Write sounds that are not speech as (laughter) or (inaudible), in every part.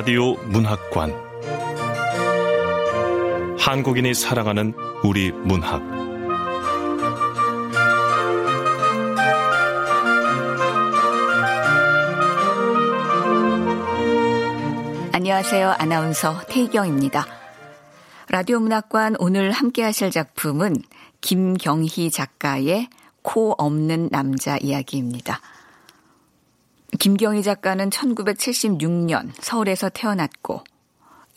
라디오 문학관 한국인이 사랑하는 우리 문학 안녕하세요. 아나운서 태희경입니다. 라디오 문학관 오늘 함께 하실 작품은 김경희 작가의 코 없는 남자 이야기입니다. 김경희 작가는 1976년 서울에서 태어났고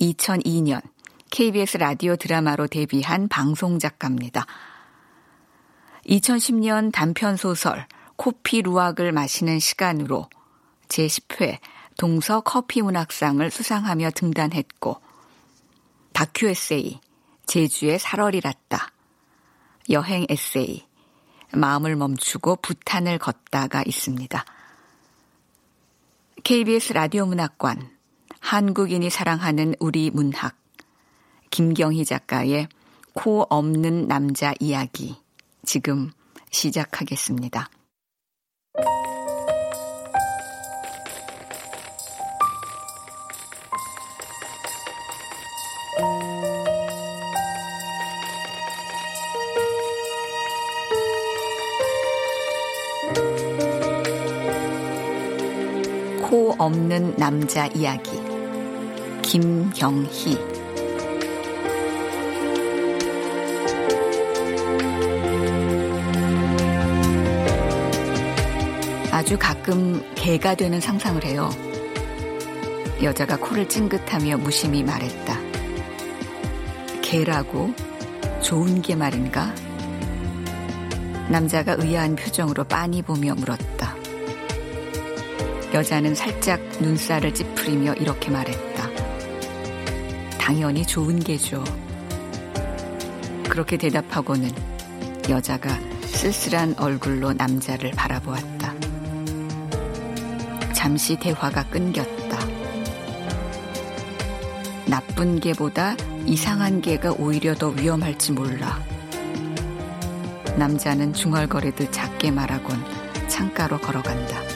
2002년 KBS 라디오 드라마로 데뷔한 방송 작가입니다. 2010년 단편 소설 코피 루악을 마시는 시간으로 제10회 동서 커피 문학상을 수상하며 등단했고 다큐 에세이 제주의 살얼이랐다 여행 에세이 마음을 멈추고 부탄을 걷다가 있습니다. KBS 라디오 문학관 한국인이 사랑하는 우리 문학 김경희 작가의 코 없는 남자 이야기 지금 시작하겠습니다. 코 없는 남자 이야기 김경희 아주 가끔 개가 되는 상상을 해요. 여자가 코를 찡긋하며 무심히 말했다. 개라고? 좋은 개 말인가? 남자가 의아한 표정으로 빤히 보며 물었다. 여자는 살짝 눈살을 찌푸리며 이렇게 말했다. 당연히 좋은 개죠. 그렇게 대답하고는 여자가 쓸쓸한 얼굴로 남자를 바라보았다. 잠시 대화가 끊겼다. 나쁜 개보다 이상한 개가 오히려 더 위험할지 몰라. 남자는 중얼거리듯 작게 말하곤 창가로 걸어간다.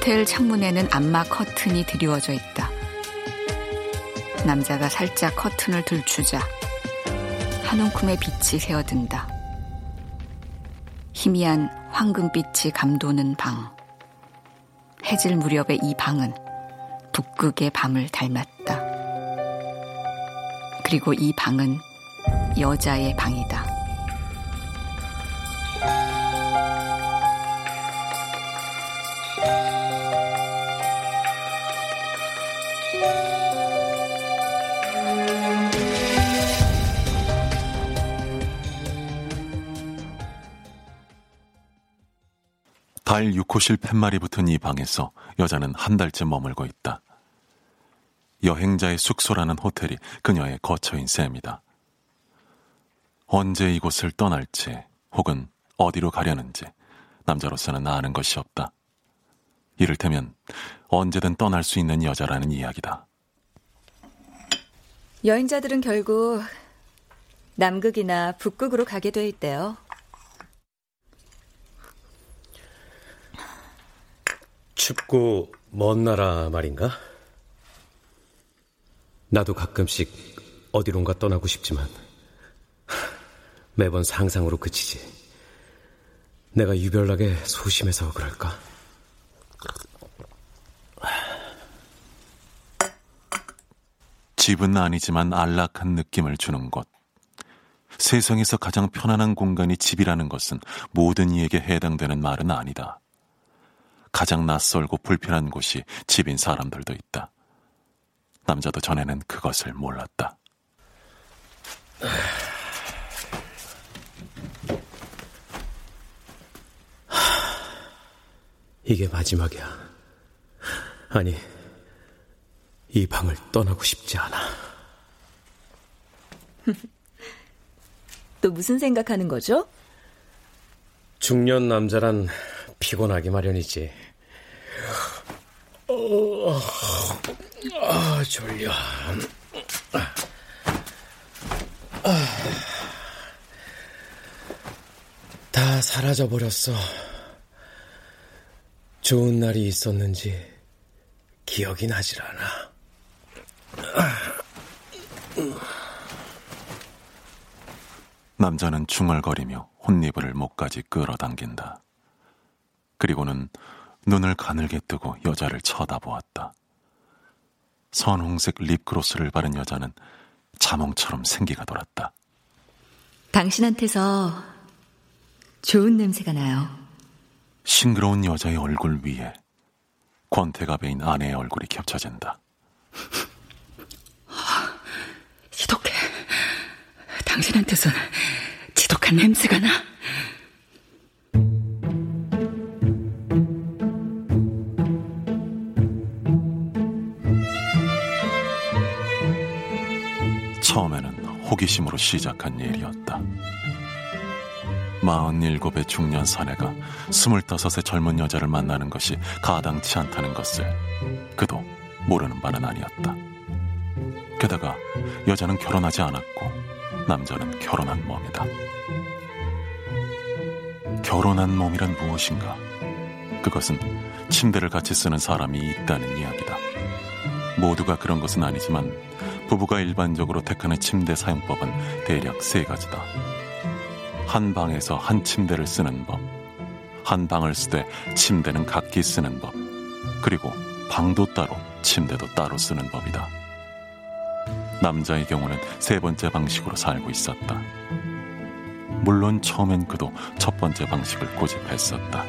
호텔 창문에는 안마 커튼이 드리워져 있다. 남자가 살짝 커튼을 들추자 한 움큼의 빛이 새어든다. 희미한 황금빛이 감도는 방. 해질 무렵의 이 방은 북극의 밤을 닮았다. 그리고 이 방은 여자의 방이다. 달 6호실 팻말이 붙은 이 방에서 여자는 한 달째 머물고 있다. 여행자의 숙소라는 호텔이 그녀의 거처인 셈이다. 언제 이곳을 떠날지 혹은 어디로 가려는지 남자로서는 아는 것이 없다. 이를테면 언제든 떠날 수 있는 여자라는 이야기다. 여행자들은 결국 남극이나 북극으로 가게 돼 있대요. 춥고 먼 나라 말인가? 나도 가끔씩 어디론가 떠나고 싶지만 매번 상상으로 그치지. 내가 유별나게 소심해서 그럴까? 집은 아니지만 안락한 느낌을 주는 곳. 세상에서 가장 편안한 공간이 집이라는 것은 모든 이에게 해당되는 말은 아니다. 가장 낯설고 불편한 곳이 집인 사람들도 있다. 남자도 전에는 그것을 몰랐다. 이게 마지막이야. 아니, 이 방을 떠나고 싶지 않아. 또 무슨 생각하는 거죠? 중년 남자란 피곤하기 마련이지. 어, 아, 졸려. 아, 다 사라져버렸어. 좋은 날이 있었는지 기억이 나질 않아. 남자는 중얼거리며 혼니부를 목까지 끌어당긴다. 그리고는 눈을 가늘게 뜨고 여자를 쳐다보았다. 선홍색 립그로스를 바른 여자는 자몽처럼 생기가 돌았다. 당신한테서 좋은 냄새가 나요. 싱그러운 여자의 얼굴 위에 권태가 베인 아내의 얼굴이 겹쳐진다. (laughs) 지독해. 당신한테서 지독한 냄새가 나. 처음에는 호기심으로 시작한 일이었다. 47의 중년 사내가 25의 젊은 여자를 만나는 것이 가당치 않다는 것을 그도 모르는 바는 아니었다. 게다가 여자는 결혼하지 않았고 남자는 결혼한 몸이다. 결혼한 몸이란 무엇인가? 그것은 침대를 같이 쓰는 사람이 있다는 이야기다. 모두가 그런 것은 아니지만 부부가 일반적으로 택하는 침대 사용법은 대략 세 가지다. 한 방에서 한 침대를 쓰는 법, 한 방을 쓰되 침대는 각기 쓰는 법, 그리고 방도 따로, 침대도 따로 쓰는 법이다. 남자의 경우는 세 번째 방식으로 살고 있었다. 물론 처음엔 그도 첫 번째 방식을 고집했었다.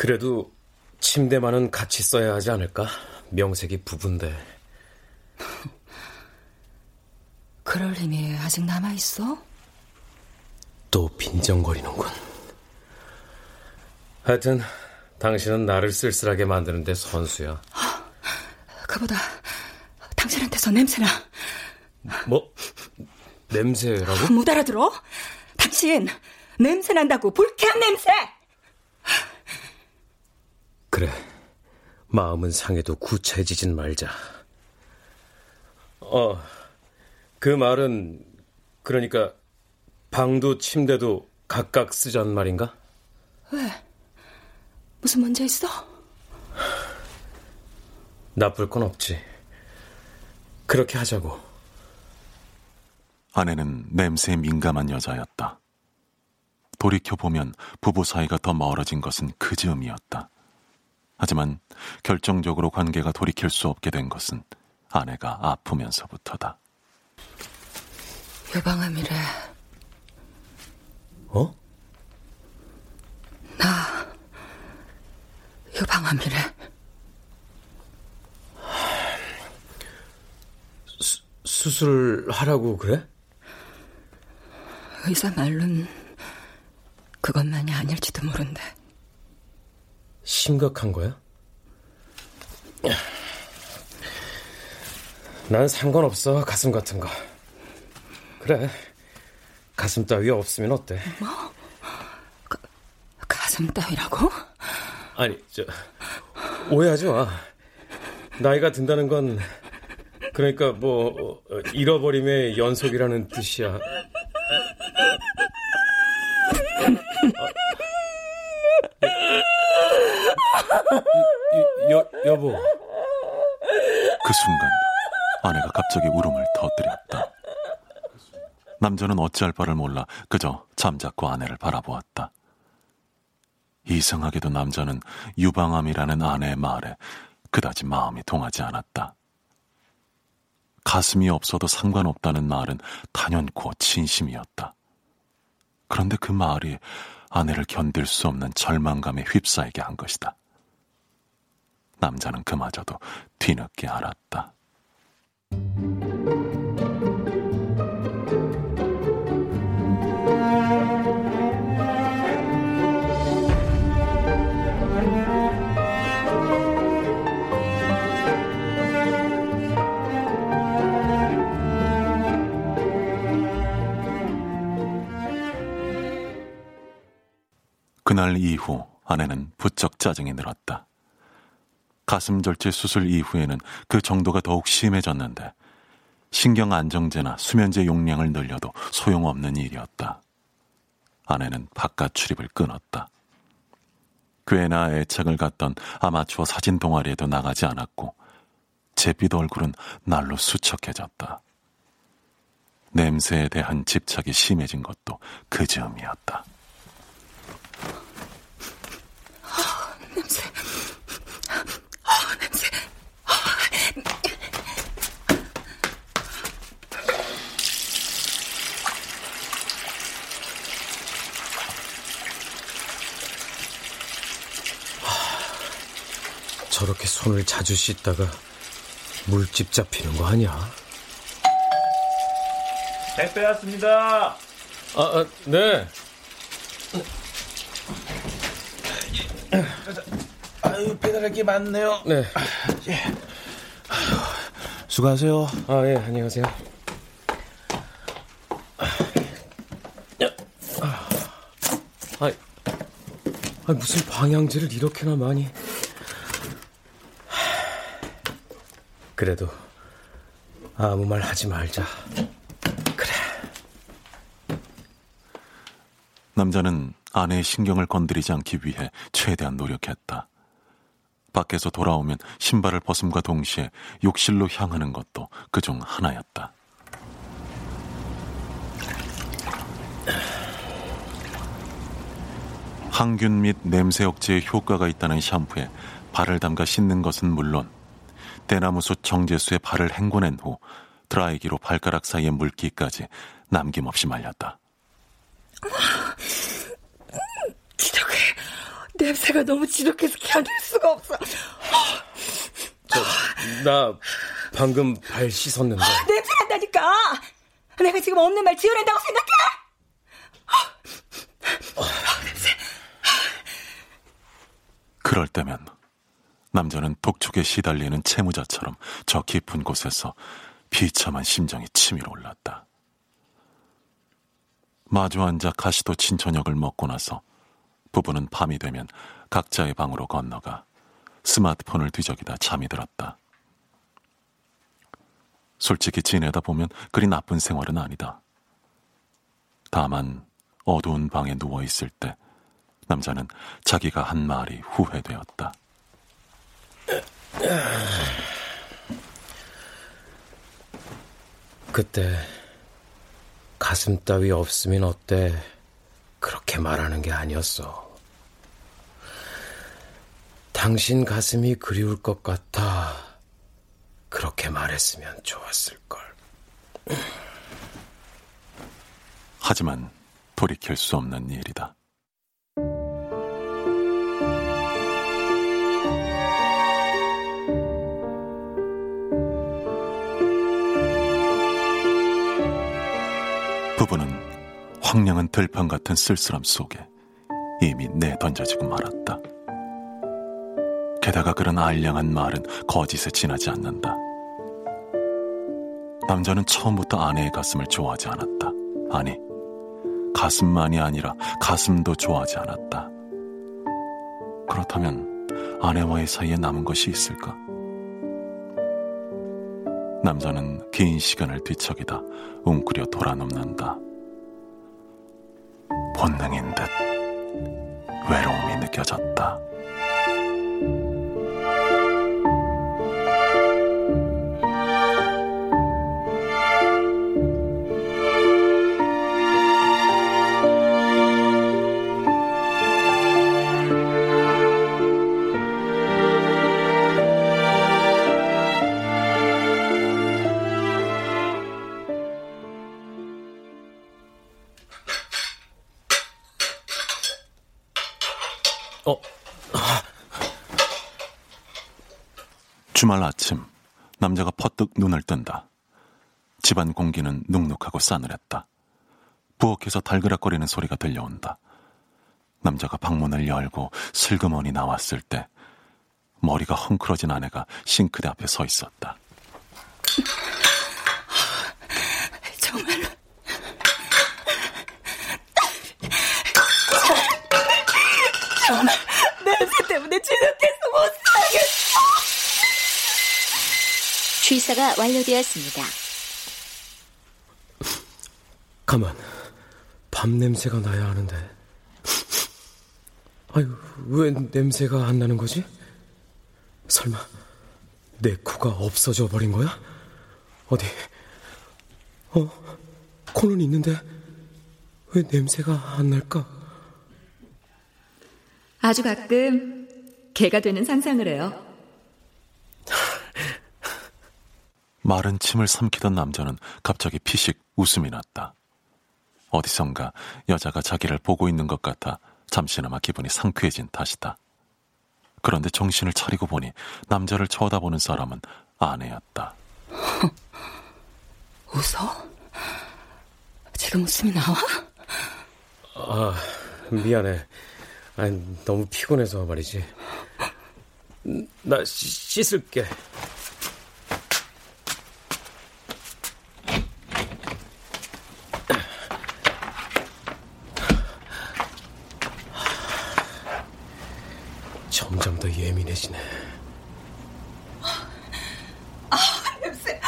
그래도 침대만은 같이 써야 하지 않을까? 명색이 부부인데. (laughs) 그럴 힘이 아직 남아있어? 또 빈정거리는군. 하여튼 당신은 나를 쓸쓸하게 만드는데 선수야. (gasps) 그보다 당신한테서 냄새나. 뭐? 냄새라고? 못 알아들어? 당신 냄새 난다고 불쾌한 냄새! 그래. 마음은 상해도 구체해지진 말자. 어, 그 말은 그러니까 방도 침대도 각각 쓰잔 말인가? 왜? 무슨 문제 있어? 나쁠 건 없지. 그렇게 하자고. 아내는 냄새에 민감한 여자였다. 돌이켜보면 부부 사이가 더 멀어진 것은 그 즈음이었다. 하지만 결정적으로 관계가 돌이킬 수 없게 된 것은 아내가 아프면서부터다. 유방암이래. 어? 나 유방암이래. 수, 수술하라고 그래? 의사 말론 그것만이 아닐지도 모른대. 심각한 거야? 난 상관없어, 가슴 같은 거. 그래. 가슴 따위 없으면 어때? 가슴 따위라고? 아니, 저, 오해하지 마. 나이가 든다는 건, 그러니까 뭐, 어, 잃어버림의 연속이라는 뜻이야. 여, 여, 여보. 그 순간 아내가 갑자기 울음을 터뜨렸다. 남자는 어찌할 바를 몰라 그저 잠자코 아내를 바라보았다. 이상하게도 남자는 유방암이라는 아내의 말에 그다지 마음이 동하지 않았다. 가슴이 없어도 상관없다는 말은 단연코 진심이었다. 그런데 그 말이 아내를 견딜 수 없는 절망감에 휩싸이게 한 것이다. 남자는 그마저도 뒤늦게 알았다. 그날 이후 아내는 부쩍 짜증이 늘었다. 가슴 절제 수술 이후에는 그 정도가 더욱 심해졌는데 신경 안정제나 수면제 용량을 늘려도 소용없는 일이었다. 아내는 바깥 출입을 끊었다. 꽤나 애착을 갖던 아마추어 사진 동아리에도 나가지 않았고 잿빛 얼굴은 날로 수척해졌다. 냄새에 대한 집착이 심해진 것도 그 즈음이었다. 냄새. 아, 냄새. 저렇게 손을 자주 씻다가 물집 잡히는 거 아니야? 택배 왔습니다. 아, 아 네. 아유, 배달할 게 많네요. 네. 수고하세요. 아, 예, 안녕하세요. 아, 아, 무슨 방향제를 이렇게나 많이. 그래도 아무 말 하지 말자. 그래. 남자는 아내의 신경을 건드리지 않기 위해 최대한 노력했다. 밖에서 돌아오면 신발을 벗음과 동시에 욕실로 향하는 것도 그 중 하나였다. 항균 및 냄새 억제에 효과가 있다는 샴푸에 발을 담가 씻는 것은 물론 대나무숲 정제수에 발을 헹궈낸 후 드라이기로 발가락 사이의 물기까지 남김없이 말렸다. 지독해. 냄새가 너무 지독해서 견딜 수가 없어. 나 방금 발 씻었는데. 냄새 난다니까. 내가 지금 없는 말 지어낸다고 생각해? 그럴 때면 남자는 독촉에 시달리는 채무자처럼 저 깊은 곳에서 비참한 심정이 치밀어 올랐다. 마주 앉아 가시도 친저녁을 먹고 나서 부부는 밤이 되면 각자의 방으로 건너가 스마트폰을 뒤적이다 잠이 들었다. 솔직히 지내다 보면 그리 나쁜 생활은 아니다. 다만 어두운 방에 누워 있을 때 남자는 자기가 한 말이 후회되었다. 그때 가슴 따위 없으면 어때? 그렇게 말하는 게 아니었어. 당신 가슴이 그리울 것 같아. 그렇게 말했으면 좋았을걸. 하지만 돌이킬 수 없는 일이다. 부부는 황량한 들판 같은 쓸쓸함 속에 이미 내던져지고 말았다. 게다가 그런 알량한 말은 거짓에 지나지 않는다. 남자는 처음부터 아내의 가슴을 좋아하지 않았다. 아니, 가슴만이 아니라 가슴도 좋아하지 않았다. 그렇다면 아내와의 사이에 남은 것이 있을까? 남자는 긴 시간을 뒤척이다 웅크려 돌아눕는다. 본능인 듯 외로움이 느껴졌다. 주말 아침 남자가 퍼뜩 눈을 뜬다. 집안 공기는 눅눅하고 싸늘했다. 부엌에서 달그락거리는 소리가 들려온다. 남자가 방문을 열고 슬그머니 나왔을 때 머리가 헝클어진 아내가 싱크대 앞에 서 있었다. 정말로. 정말 냄새 때문에 지독해서 못 살겠어. 취사가 완료되었습니다. 가만. 밤 냄새가 나야 하는데. 아유, 왜 냄새가 안 나는 거지? 설마 내 코가 없어져 버린 거야? 어디? 어? 코는 있는데 왜 냄새가 안 날까? 아주 가끔 개가 되는 상상을 해요. 마른 침을 삼키던 남자는 갑자기 피식 웃음이 났다. 어디선가 여자가 자기를 보고 있는 것 같아 잠시나마 기분이 상쾌해진 탓이다. 그런데 정신을 차리고 보니 남자를 쳐다보는 사람은 아내였다. (laughs) 웃어? 지금 웃음이 나와? 아, 미안해. 아니, 너무 피곤해서 말이지. 나 씻- 씻을게. 점점 더 예민해지네. 냄새.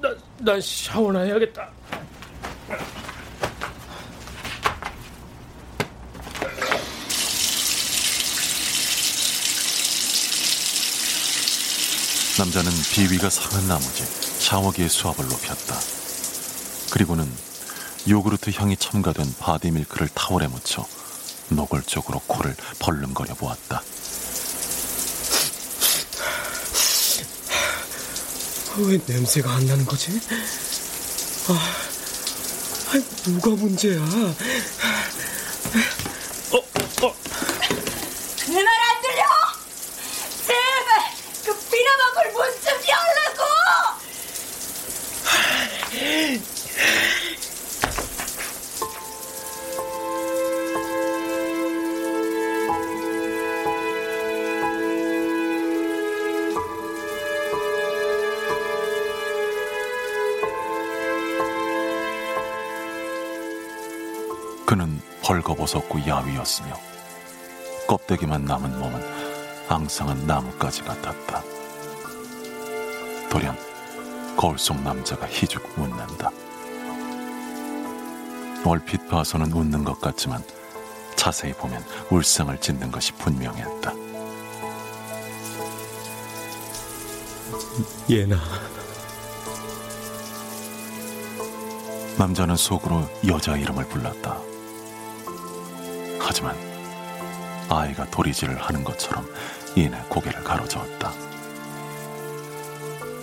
나, 난 샤워나 해야겠다. 남자는 비위가 상한 나머지 샤워기의 수압을 높였다. 그리고는 요구르트 향이 첨가된 바디밀크를 타월에 묻혀 노골적으로 코를 벌름거려 보았다. 왜 냄새가 안 나는 거지? 아, 아이, 뭐가 문제야? 어, 어, 내말 벌거벗었고 야위였으며 껍데기만 남은 몸은 앙상한 나뭇가지 같았다. 돌연 거울 속 남자가 희죽 웃는다. 얼핏 봐서는 웃는 것 같지만 자세히 보면 울상을 짓는 것이 분명했다. 예나. 남자는 속으로 여자 이름을 불렀다. 하지만 아이가 도리질을 하는 것처럼 이내 고개를 가로저었다.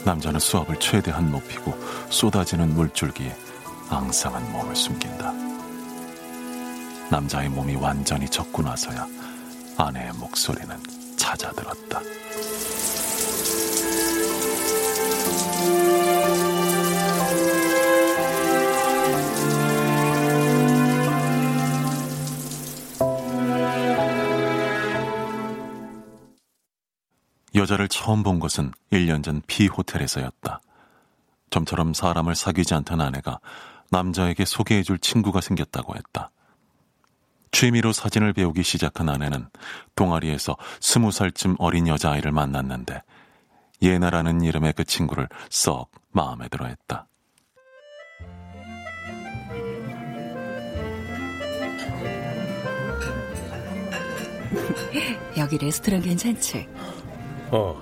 남자는 수압을 최대한 높이고 쏟아지는 물줄기에 앙상한 몸을 숨긴다. 남자의 몸이 완전히 젖고 나서야 아내의 목소리는 찾아들었다. 여자를 처음 본 것은 1년 전 피 호텔에서였다. 좀처럼 사람을 사귀지 않던 아내가 남자에게 소개해줄 친구가 생겼다고 했다. 취미로 사진을 배우기 시작한 아내는 동아리에서 스무 살쯤 어린 여자아이를 만났는데 예나라는 이름의 그 친구를 썩 마음에 들어 했다. (laughs) 여기 레스토랑 괜찮지? 어.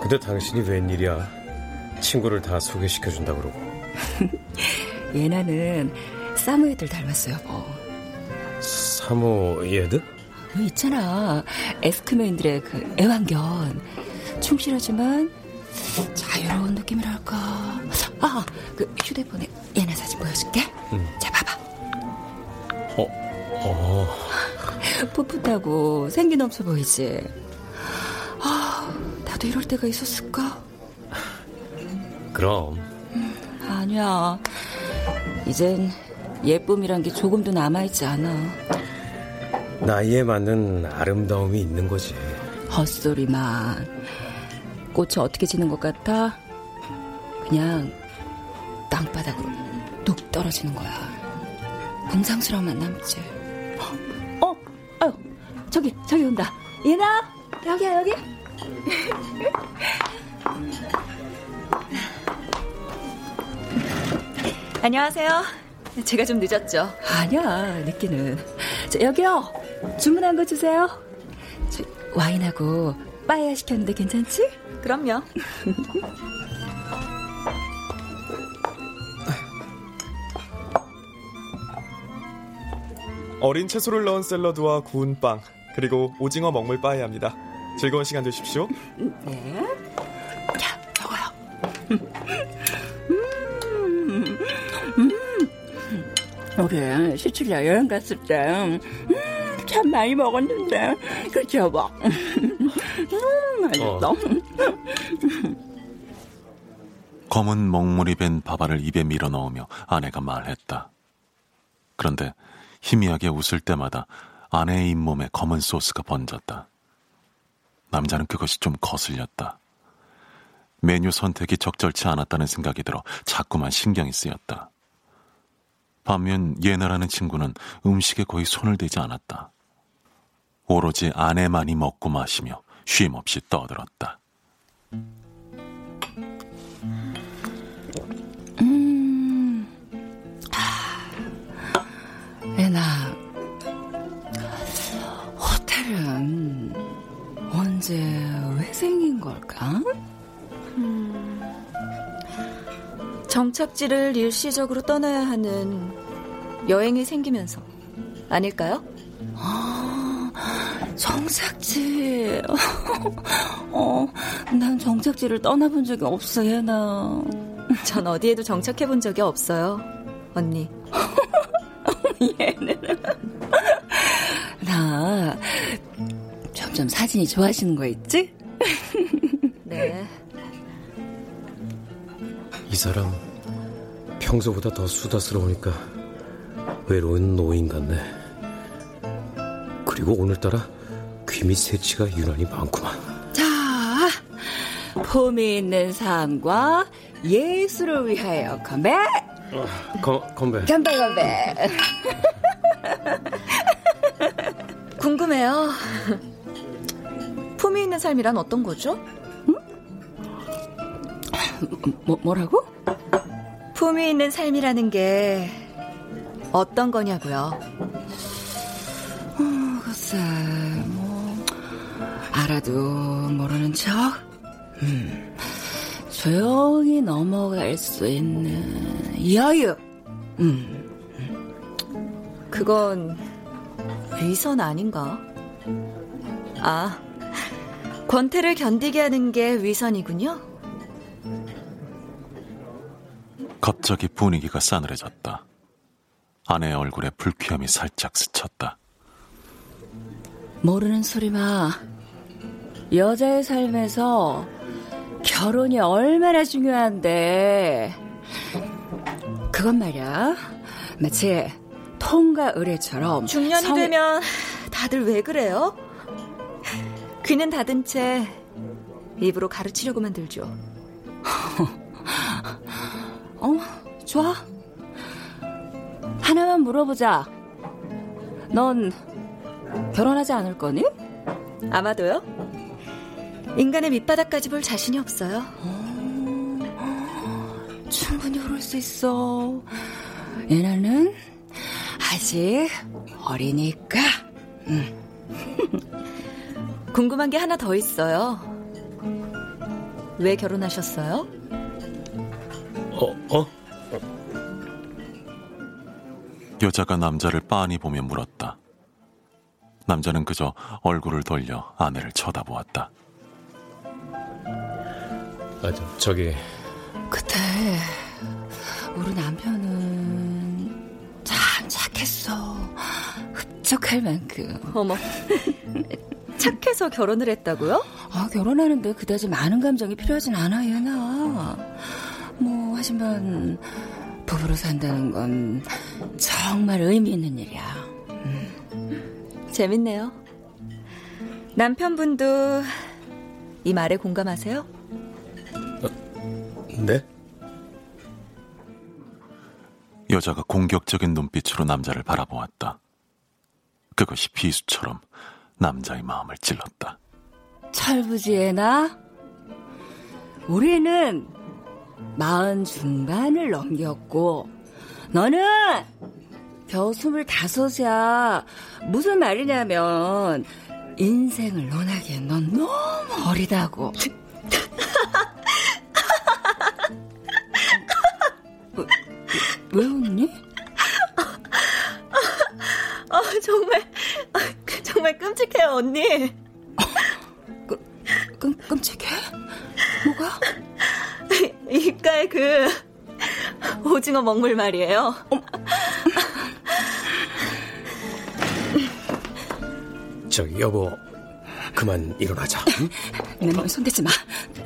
근데 당신이 웬일이야? 친구를 다 소개시켜준다 그러고. (laughs) 예나는 사무 애들 닮았어 여보. 사모 얘들? 너 있잖아 에스크맨들의 그 애완견. 충실하지만 자유로운 느낌이랄까. 아, 그 휴대폰에 얘네 사진 보여줄게. 응. 자, 봐봐. 어, 어. (laughs) 풋풋하고 생기 넘쳐 보이지? 아, (gasps) 나도 이럴 때가 있었을까? 그럼. 아니야. 이젠 예쁨이란 게 조금도 남아있지 않아. 나이에 맞는 아름다움이 있는 거지. 헛소리만. 꽃이 어떻게 지는 것 같아? 그냥 땅바닥으로 뚝 떨어지는 거야. 궁상스러움만 남지. (gasps) 어, 아유, 저기, 저기 온다. 얘나, 여기야, 여기. (laughs) 안녕하세요. 제가 좀 늦었죠? 아니야, 늦기는. 저, 여기요. 주문한 거 주세요. 저, 와인하고 빠에야 시켰는데 괜찮지? 그럼요. (laughs) 어린 채소를 넣은 샐러드와 구운 빵, 그리고 오징어 먹물 빠이합니다. 즐거운 시간 되십시오. 네. 자, 먹어요. 음, 음. 우리 시칠리아 여행 갔을 때, 음, 참 많이 먹었는데, 그렇지, 여보? 음, 맛있어. 검은 먹물이 밴 밥알을 입에 밀어 넣으며 아내가 말했다. 그런데 희미하게 웃을 때마다 아내의 잇몸에 검은 소스가 번졌다. 남자는 그것이 좀 거슬렸다. 메뉴 선택이 적절치 않았다는 생각이 들어 자꾸만 신경이 쓰였다. 반면 예나라는 친구는 음식에 거의 손을 대지 않았다. 오로지 아내만이 먹고 마시며 쉼없이 떠들었다. 언제 왜 생긴 걸까? 음, 정착지를 일시적으로 떠나야 하는 여행이 생기면서 아닐까요? 아, 정착지. (laughs) 어, 난 정착지를 떠나본 적이 없어, 얘나. 전 어디에도 정착해 본 적이 없어요, 언니. (laughs) 얘는. (laughs) 나, 점점 사진이 좋아하시는 거 있지? 네. 이 사람 평소보다 더 수다스러우니까 외로운 노인 같네. 그리고 오늘따라 귀밑 새치가 유난히 많구만. 자, 폼이 있는 삶과 예술을 위하여 건배! 거, 건배. 건배, 건배! (laughs) 궁금해요. 품이 있는 삶이란 어떤 거죠? 뭐, 뭐라고? 품이 있는 삶이라는 게 어떤 거냐고요? 어, 글쎄, 뭐, 알아도 모르는 척? 음, 조용히 넘어갈 수 있는 여유. 음. 그건 위선 아닌가? 아, 권태를 견디게 하는 게 위선이군요? 갑자기 분위기가 싸늘해졌다. 아내의 얼굴에 불쾌함이 살짝 스쳤다. 모르는 소리 마. 여자의 삶에서 결혼이 얼마나 중요한데. 그건 말이야. 마치 통과 의뢰처럼. 중년이 성- 되면 다들 왜 그래요? 귀는 닫은 채 입으로 가르치려고만 들죠. (laughs) 어, 좋아. 하나만 물어보자. 넌 결혼하지 않을 거니? 아마도요? 인간의 밑바닥까지 볼 자신이 없어요. 충분히 그럴 수 있어. 예나는 아직 어리니까. (laughs) 궁금한 게 하나 더 있어요. 왜 결혼하셨어요? 어, 어? 여자가 남자를 빤히 보며 물었다. 남자는 그저 얼굴을 돌려 아내를 쳐다보았다. 아, 저, 저기. 그때 우리 남편은 참 착했어. 흡족할 만큼. 어머. (laughs) 착해서 결혼을 했다고요? 아, 결혼하는데 그다지 많은 감정이 필요하진 않아, 얘나. 뭐, 하지만, 부부로 산다는 건 정말 의미 있는 일이야. 음. 재밌네요. 남편분도 이 말에 공감하세요? 네? 여자가 공격적인 눈빛으로 남자를 바라보았다. 그것이 비수처럼 남자의 마음을 찔렀다. 철부지애나 우리는 마흔 중반을 넘겼고 너는 겨우 스물다섯이야. 무슨 말이냐면 인생을 논하기엔 넌 너무 어리다고. 왜, 왜 웃니? 아, 정말, 아, 정말 끔찍해요, 언니. 끔, 끔, 끔찍해? 뭐가? 입가에 그, 오징어 먹물 말이에요. 저기, 여보. 그만 일어나자. 응? 내 몸에 손대지 마.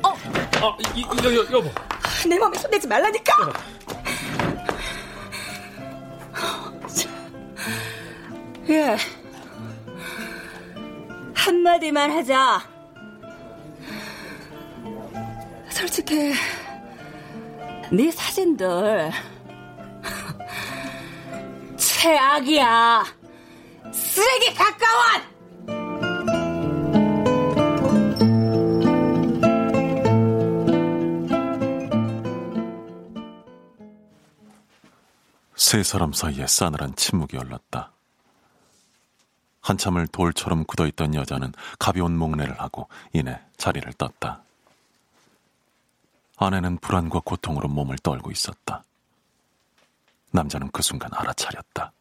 어? 아, 이, 여, 여, 여보. 내 몸에 손대지 말라니까! 예. 한마디만 하자. 솔직히, 네 사진들, (laughs) 최악이야. 쓰레기 가까운! 세 사람 사이에 싸늘한 침묵이 흘렀다. 한참을 돌처럼 굳어있던 여자는 가벼운 목례를 하고 이내 자리를 떴다. 아내는 불안과 고통으로 몸을 떨고 있었다. 남자는 그 순간 알아차렸다.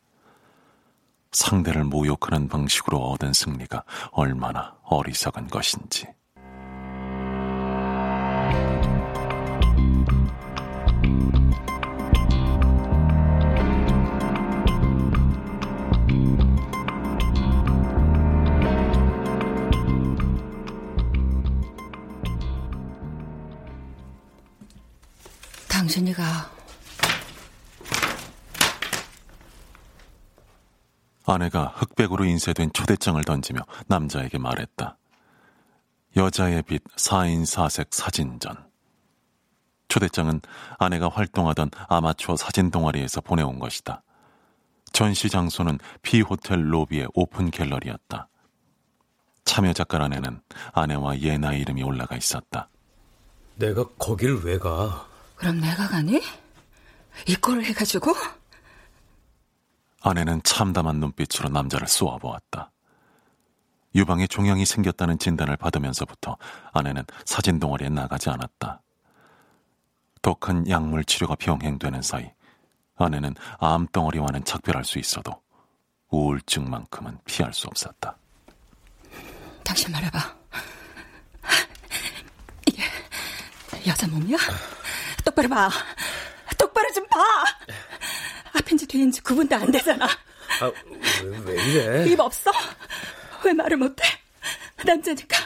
상대를 모욕하는 방식으로 얻은 승리가 얼마나 어리석은 것인지. 당신이 가. 아내가 흑백으로 인쇄된 초대장을 던지며 남자에게 말했다. 여자의 빛 4인 4색 사진전. 초대장은 아내가 활동하던 아마추어 사진 동아리에서 보내온 것이다. 전시 장소는 B호텔 로비의 오픈 갤러리였다. 참여 작가란에는 아내와 예나 이름이 올라가 있었다. 내가 거길 왜 가? 그럼 내가 가니? 이 꼴을 해가지고? 아내는 참담한 눈빛으로 남자를 쏘아보았다. 유방에 종양이 생겼다는 진단을 받으면서부터 아내는 사진 동아리에 나가지 않았다. 독한 약물 치료가 병행되는 사이 아내는 암 덩어리와는 작별할 수 있어도 우울증만큼은 피할 수 없었다. 당신 말해봐. 이게 여자 몸이야? 똑바로 봐. 똑바로 좀 봐. 앞인지 뒤인지 구분도 안 되잖아. 아, 왜, 왜 이래? 입 없어? 왜 말을 못해? 남자니까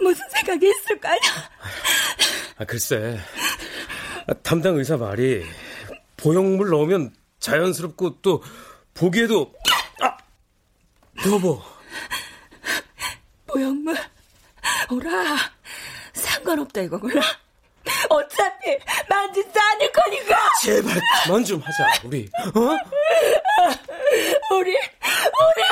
무슨 생각이 있을 거 아니야? 아, 글쎄. 아, 담당 의사 말이 보형물 넣으면 자연스럽고 또 보기에도 아! 여보. 보형물 오라. 상관없다 이거 몰라. 어차피 만지지 않을 거니까. 제발 그만 좀 하자. 우리 어? 우리 우리 우리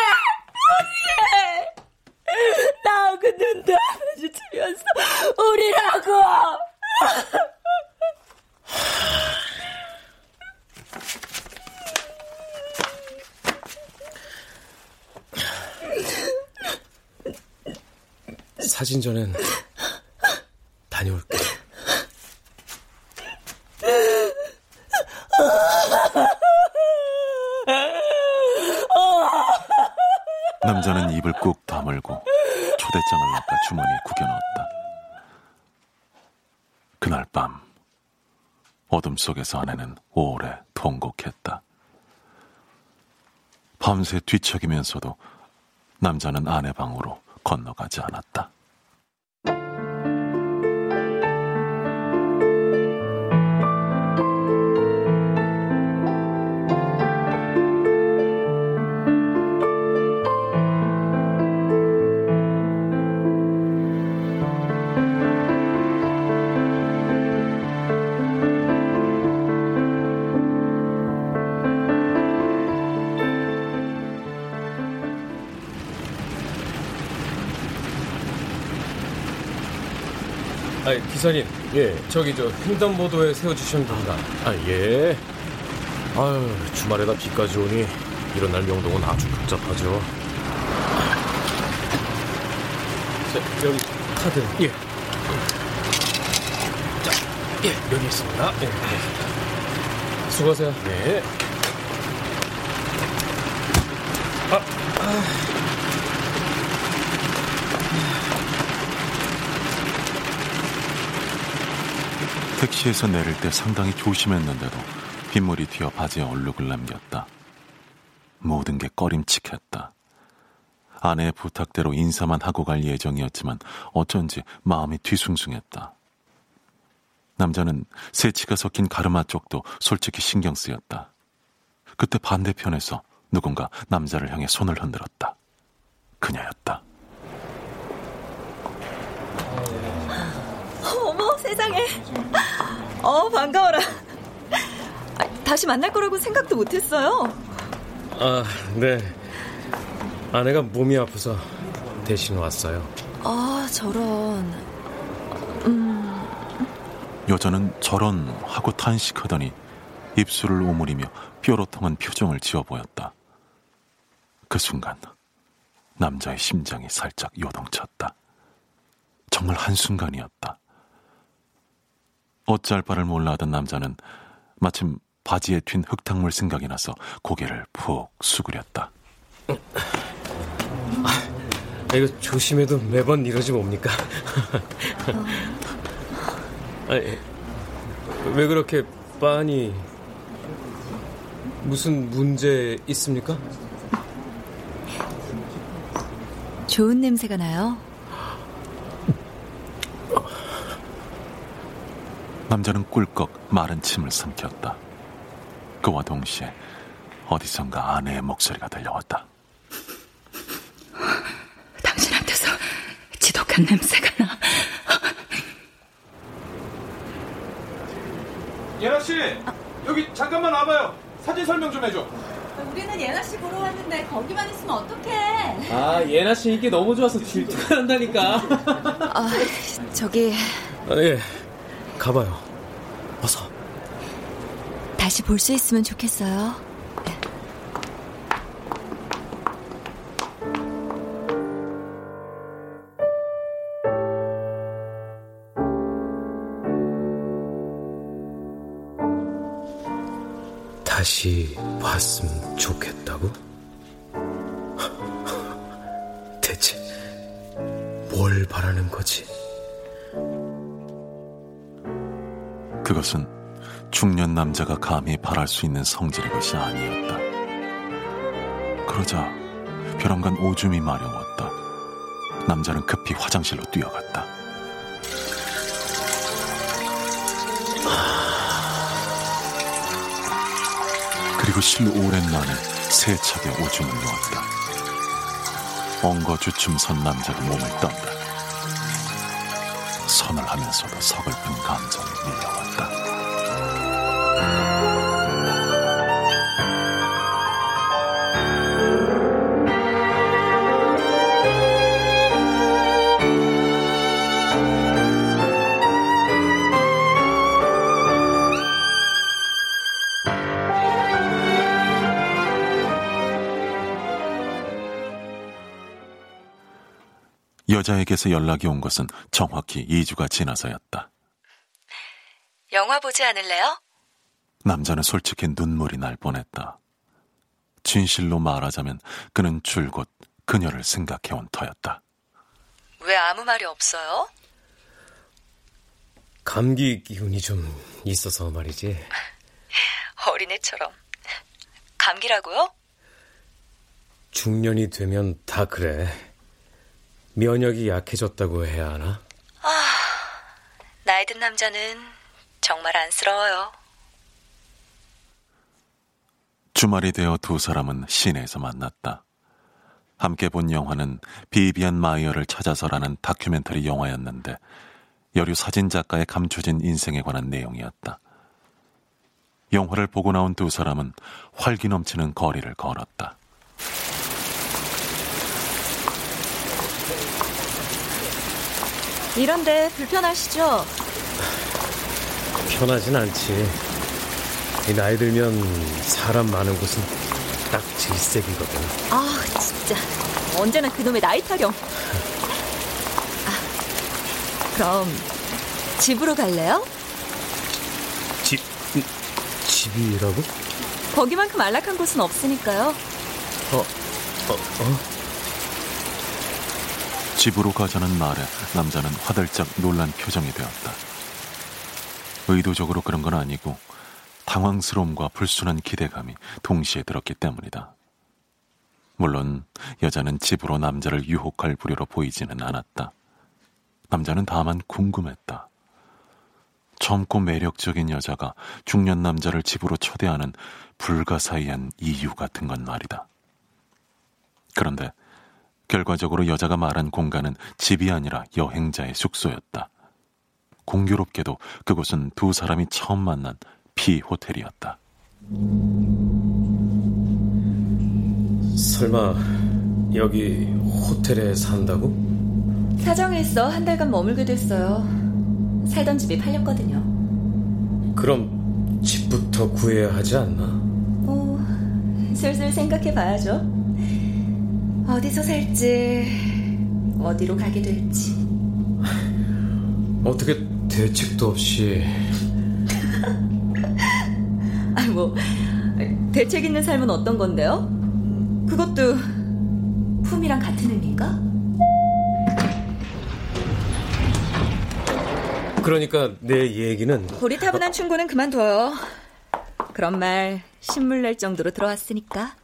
나하고 눈도 안 마주치면서 우리라고. 사진전엔 다녀올게. 남자는 입을 꾹 다물고 초대장을 낚아 주머니에 구겨 넣었다. 그날 밤 어둠 속에서 아내는 오래 통곡했다. 밤새 뒤척이면서도 남자는 아내 방으로 건너가지 않았다. 기사님. 예. 저기 저 횡단보도에 세워주시면 됩니다. 아, 예. 아유, 주말에다 비까지 오니 이런 날 명동은 아주 복잡하죠. 자, 여기 카드. 예. 자, 예, 여기 있습니다. 예, 수고하세요. 네. 택시에서 내릴 때 상당히 조심했는데도 빗물이 튀어 바지에 얼룩을 남겼다. 모든 게 꺼림칙했다. 아내의 부탁대로 인사만 하고 갈 예정이었지만 어쩐지 마음이 뒤숭숭했다. 남자는 새치가 섞인 가르마 쪽도 솔직히 신경 쓰였다. 그때 반대편에서 누군가 남자를 향해 손을 흔들었다. 그녀였다. 세상에. 어 반가워라. 아, 다시 만날 거라고 생각도 못 했어요. 아, 네. 아내가 몸이 아파서 대신 왔어요. 아 저런. 여자는 저런 하고 탄식하더니 입술을 오므리며 뾰로통한 표정을 지어 보였다. 그 순간 남자의 심장이 살짝 요동쳤다. 정말 한순간이었다. 어찌할 바를 몰라 하던 남자는 마침 바지에 튄 흙탕물 생각이 나서 고개를 푹 수그렸다. 아, 이거 조심해도 매번 이러지 뭡니까? 아니, 왜 그렇게 빤히 무슨 문제 있습니까? 좋은 냄새가 나요. 남자는 꿀꺽 마른 침을 삼켰다. 그와 동시에 어디선가 아내의 목소리가 들려왔다. 당신한테서 지독한 냄새가 나. 예나 씨, 여기 잠깐만 와봐요. 사진 설명 좀 해줘. 우리는 예나 씨 보러 왔는데 거기만 있으면 어떡해? 아, 예나 씨 인기 너무 좋아서 질투가 난다니까. 아 저기 아, 예. 가봐요. 어서. 다시 볼 수 있으면 좋겠어요. 다시 봤으면 좋겠다고? 중년 남자가 감히 바랄 수 있는 성질의 것이 아니었다. 그러자 벼랑간 오줌이 마려웠다. 남자는 급히 화장실로 뛰어갔다. 그리고 실로 오랜만에 세차게 오줌을 놓았다. 엉거주춤 선 남자가 몸을 떤다. 서늘하면서도 서글픈 감정이 밀려왔다. 여자에게서 연락이 온 것은 정확히 2주가 지나서였다. 영화 보지 않을래요? 남자는 솔직히 눈물이 날 뻔했다. 진실로 말하자면 그는 줄곧 그녀를 생각해온 터였다. 왜 아무 말이 없어요? 감기 기운이 좀 있어서 말이지. (laughs) 어린애처럼. 감기라고요? 중년이 되면 다 그래. 면역이 약해졌다고 해야 하나? 아, 나이 든 남자는 정말 안쓰러워요. 주말이 되어 두 사람은 시내에서 만났다. 함께 본 영화는 비비안 마이어를 찾아서라는 다큐멘터리 영화였는데 여류 사진 작가의 감춰진 인생에 관한 내용이었다. 영화를 보고 나온 두 사람은 활기 넘치는 거리를 걸었다. 이런데 불편하시죠? 편하진 않지. 이 나이 들면 사람 많은 곳은 딱 질색이거든. 아, 진짜. 언제나 그놈의 나이 타령. 아, 그럼 집으로 갈래요? 집, 집이라고? 거기만큼 안락한 곳은 없으니까요. 어, 어, 어? 집으로 가자는 말에 남자는 화들짝 놀란 표정이 되었다. 의도적으로 그런 건 아니고 당황스러움과 불순한 기대감이 동시에 들었기 때문이다. 물론 여자는 집으로 남자를 유혹할 부류로 보이지는 않았다. 남자는 다만 궁금했다. 젊고 매력적인 여자가 중년 남자를 집으로 초대하는 불가사의한 이유 같은 건 말이다. 그런데 결과적으로 여자가 말한 공간은 집이 아니라 여행자의 숙소였다. 공교롭게도 그곳은 두 사람이 처음 만난 피 호텔이었다. 설마 여기 호텔에 산다고? 사정이 있어 한 달간 머물게 됐어요. 살던 집이 팔렸거든요. 그럼 집부터 구해야 하지 않나? 뭐 슬슬 생각해 봐야죠. 어디서 살지, 어디로 가게 될지. 어떻게 대책도 없이. (laughs) 아니 뭐 대책 있는 삶은 어떤 건데요? 그것도 품이랑 같은 의미인가? 그러니까 내 얘기는 고리타분한 충고는 그만둬요. 그런 말 신물 낼 정도로 들어왔으니까.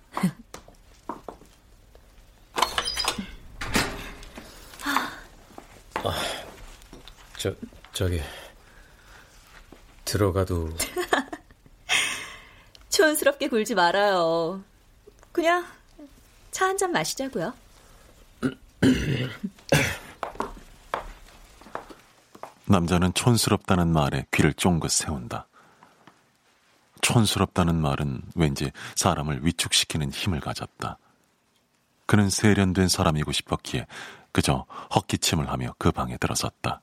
아, 저 저기 들어가도 (laughs) 촌스럽게 굴지 말아요. 그냥 차 한 잔 마시자고요. (coughs) 남자는 촌스럽다는 말에 귀를 쫑긋 세운다. 촌스럽다는 말은 왠지 사람을 위축시키는 힘을 가졌다. 그는 세련된 사람이고 싶었기에 그저 헛기침을 하며 그 방에 들어섰다.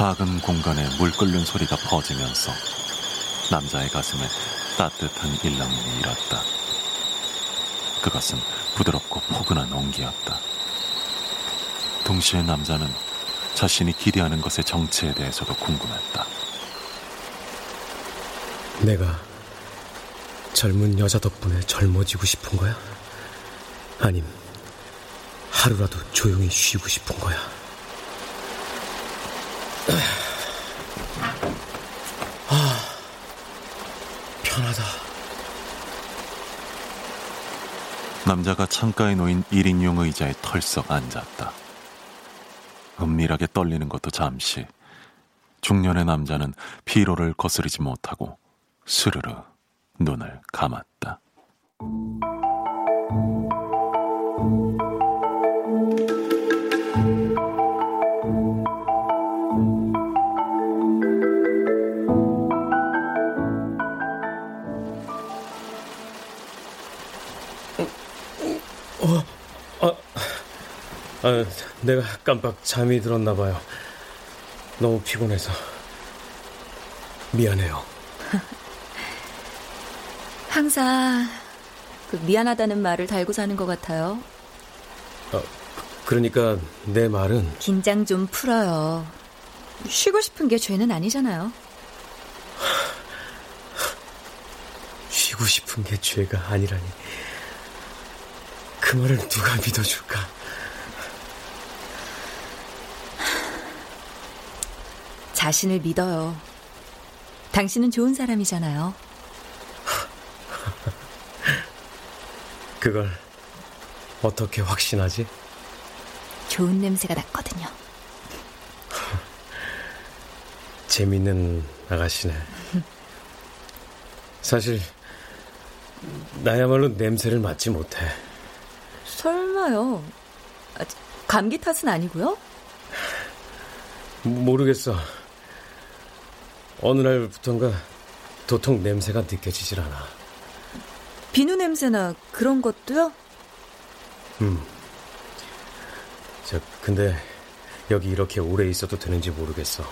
작은 공간에 물 끓는 소리가 퍼지면서 남자의 가슴에 따뜻한 일랑이 일었다. 그것은 부드럽고 포근한 온기였다. 동시에 남자는 자신이 기대하는 것의 정체에 대해서도 궁금했다. 내가 젊은 여자 덕분에 젊어지고 싶은 거야? 아님 하루라도 조용히 쉬고 싶은 거야? 아, 편하다. 남자가 창가에 놓인 1인용 의자에 털썩 앉았다. 은밀하게 떨리는 것도 잠시. 중년의 남자는 피로를 거스르지 못하고 스르르 눈을 감았다. 아, 내가 깜빡 잠이 들었나 봐요. 너무 피곤해서 미안해요. (laughs) 항상 그 미안하다는 말을 달고 사는 것 같아요. 아, 그러니까 내 말은 긴장 좀 풀어요. 쉬고 싶은 게 죄는 아니잖아요. (sighs) 쉬고 싶은 게 죄가 아니라니. 그 말을 누가 믿어줄까? 자신을 믿어요. 당신은 좋은 사람이잖아요. (laughs) 그걸 어떻게 확신하지? 좋은 냄새가 났거든요. (laughs) 재밌는 아가씨네. (laughs) 사실 나야말로 냄새를 맡지 못해. 설마요. 아, 감기 탓은 아니고요? 모르겠어. 어느 날부턴가 도통 냄새가 느껴지질 않아. 비누 냄새나 그런 것도요? 음. 저 근데 여기 이렇게 오래 있어도 되는지 모르겠어.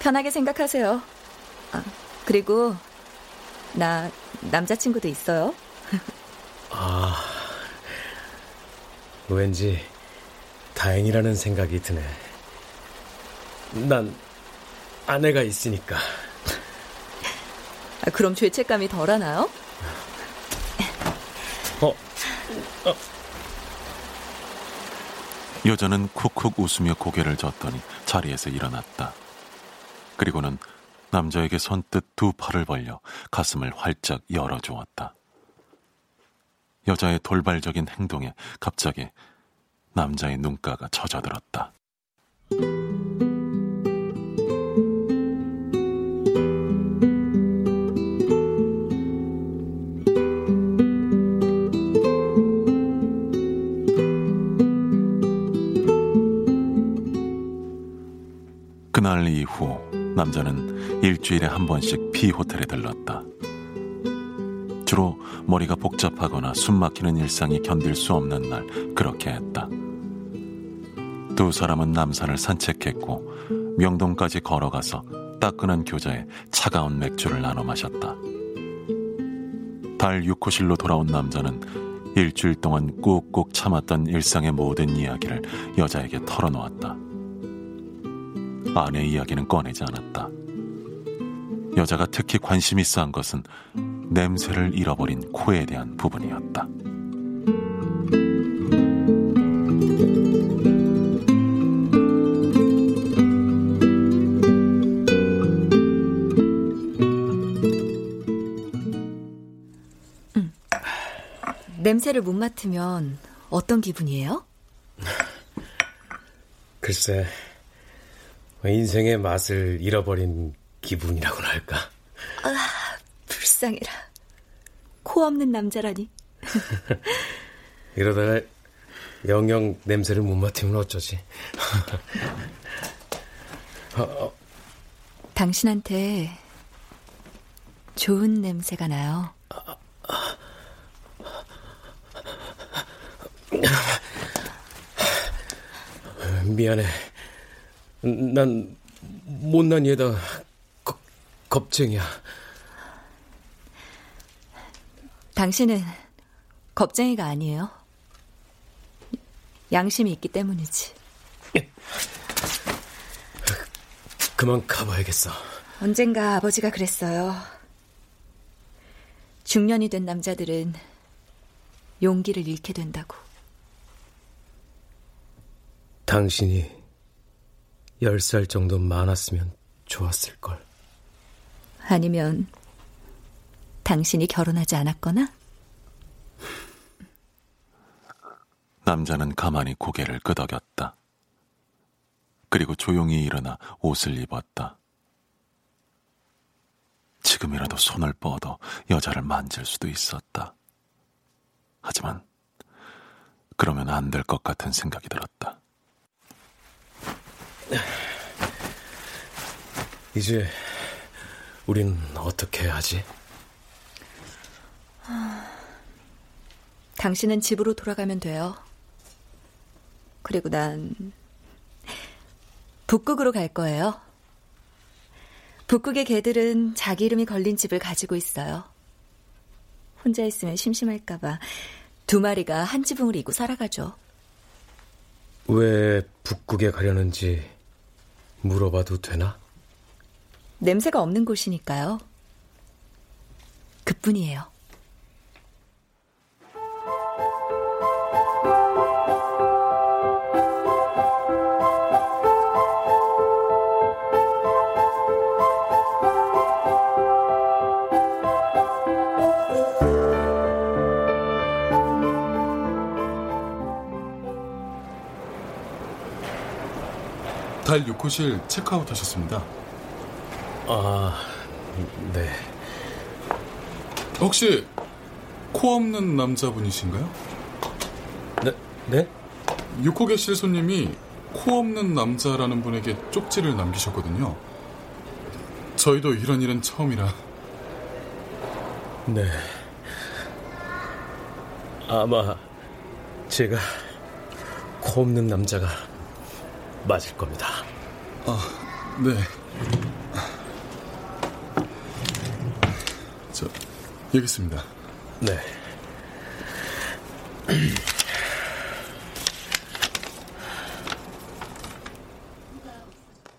편하게 생각하세요. 아, 그리고 나 남자친구도 있어요. 아, 왠지 다행이라는 생각이 드네. 난 아내가 있으니까. 아, 그럼 죄책감이 덜하나요? 어, 어. 여자는 쿡쿡 웃으며 고개를 젓더니 자리에서 일어났다. 그리고는 남자에게 선뜻 두 팔을 벌려 가슴을 활짝 열어주었다. 여자의 돌발적인 행동에 갑자기 남자의 눈가가 젖어들었다. 그날 이후 남자는 일주일에 한 번씩 피 호텔에 들렀다. 주로 머리가 복잡하거나 숨 막히는 일상이 견딜 수 없는 날 그렇게 했다. 두 사람은 남산을 산책했고 명동까지 걸어가서 따끈한 교자에 차가운 맥주를 나눠 마셨다. 달 6호실로 돌아온 남자는 일주일 동안 꾹꾹 참았던 일상의 모든 이야기를 여자에게 털어놓았다. 아내 이야기는 꺼내지 않았다. 여자가 특히 관심 있어 한 것은 냄새를 잃어버린 코에 대한 부분이었다. 음. 냄새를 못 맡으면 어떤 기분이에요? (laughs) 글쎄, 인생의 맛을 잃어버린 기분이라고나 할까? 아, 불쌍해라. 코 없는 남자라니. (laughs) 이러다가 영영 냄새를 못 맡으면 어쩌지? (laughs) 어, 어. 당신한테 좋은 냄새가 나요. 미안해. 난 못난 얘다 겁, 겁쟁이야. 당신은 겁쟁이가 아니에요. 양심이 있기 때문이지. 그만 가봐야겠어. 언젠가 아버지가 그랬어요. 중년이 된 남자들은 용기를 잃게 된다고. 당신이 10살 정도 많았으면 좋았을걸. 아니면 당신이 결혼하지 않았거나? 남자는 가만히 고개를 끄덕였다. 그리고 조용히 일어나 옷을 입었다. 지금이라도 손을 뻗어 여자를 만질 수도 있었다. 하지만 그러면 안 될 것 같은 생각이 들었다. 이제 우린 어떻게 하지? 당신은 집으로 돌아가면 돼요. 그리고 난 북극으로 갈 거예요. 북극의 개들은 자기 이름이 걸린 집을 가지고 있어요. 혼자 있으면 심심할까봐 두 마리가 한 지붕을 이고 살아가죠. 왜 북극에 가려는지 물어봐도 되나? 냄새가 없는 곳이니까요. 그뿐이에요. 달 6호실 체크아웃 하셨습니다. 아, 네. 혹시 코 없는 남자분이신가요? 네, 네? 6호계실 손님이 코 없는 남자라는 분에게 쪽지를 남기셨거든요. 저희도 이런 일은 처음이라. 네. 아마 제가 코 없는 남자가 맞을 겁니다. 아, 네. 저, 여기 있습니다. 네.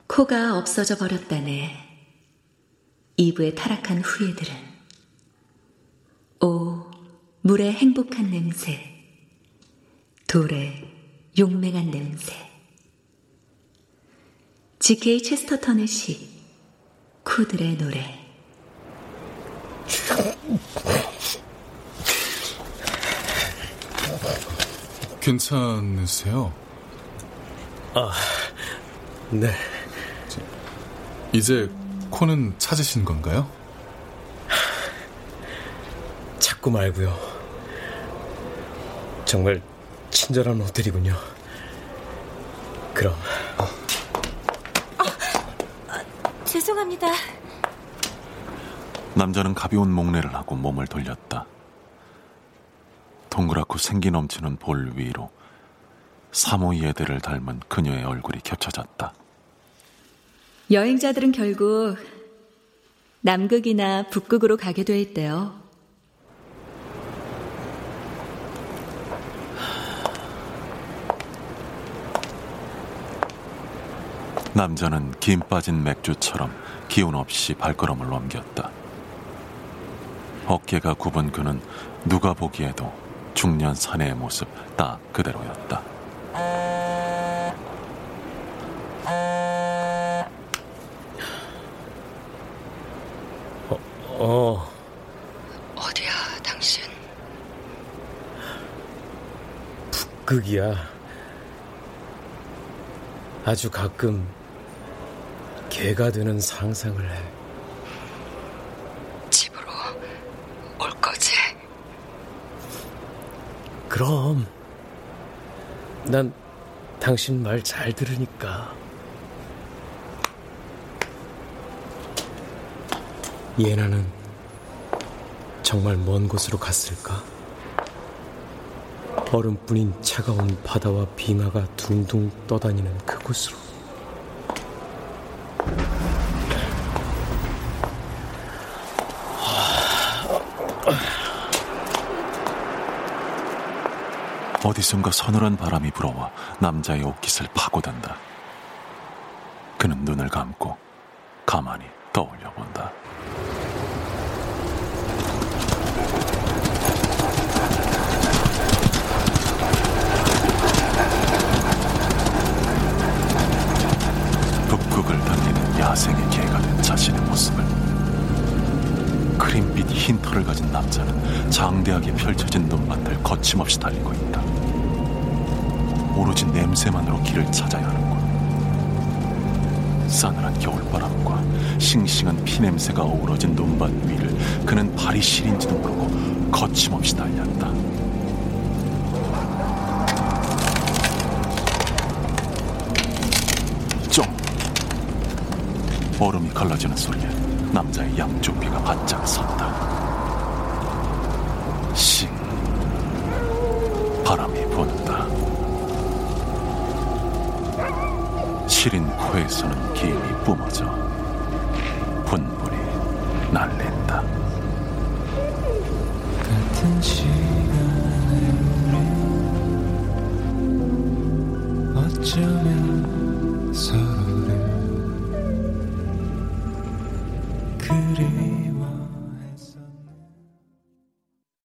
코가 없어져 버렸다네. 이브에 타락한 후예들은. 오, 물의 행복한 냄새. 돌의 용맹한 냄새. GK 체스터턴의 시. 쿠들의 노래. 괜찮으세요? 아, 네. 이제 코는 찾으신 건가요? 찾고 말고요. 정말 친절한 호텔이군요. 그럼 죄송합니다. 남자는 가벼운 목례를 하고 몸을 돌렸다. 동그랗고 생기 넘치는 볼 위로 사모예대를 닮은 그녀의 얼굴이 겹쳐졌다. 여행자들은 결국 남극이나 북극으로 가게 돼 있대요. 남자는 김 빠진 맥주처럼 기운 없이 발걸음을 넘겼다. 어깨가 굽은 그는 누가 보기에도 중년 사내의 모습 딱 그대로였다. 어, 어디야, 당신? 극이야. 아주 가끔 개가 되는 상상을 해. 집으로 올 거지? 그럼 난 당신 말 잘 들으니까. 예나는 정말 먼 곳으로 갔을까? 얼음뿐인 차가운 바다와 빙하가 둥둥 떠다니는 그곳으로. 어디선가 서늘한 바람이 불어와 남자의 옷깃을 파고든다. 그는 눈을 감고 장대하게 펼쳐진 눈밭을 거침없이 달리고 있다. 오로지 냄새만으로 길을 찾아야 하는군. 싸늘한 겨울바람과 싱싱한 피냄새가 어우러진 눈밭 위를 그는 발이 시린지도 모르고 거침없이 달렸다. 쫑! 얼음이 갈라지는 소리에 남자의 양쪽 귀가 바짝 섰다. 코에서는 김이 뿜어져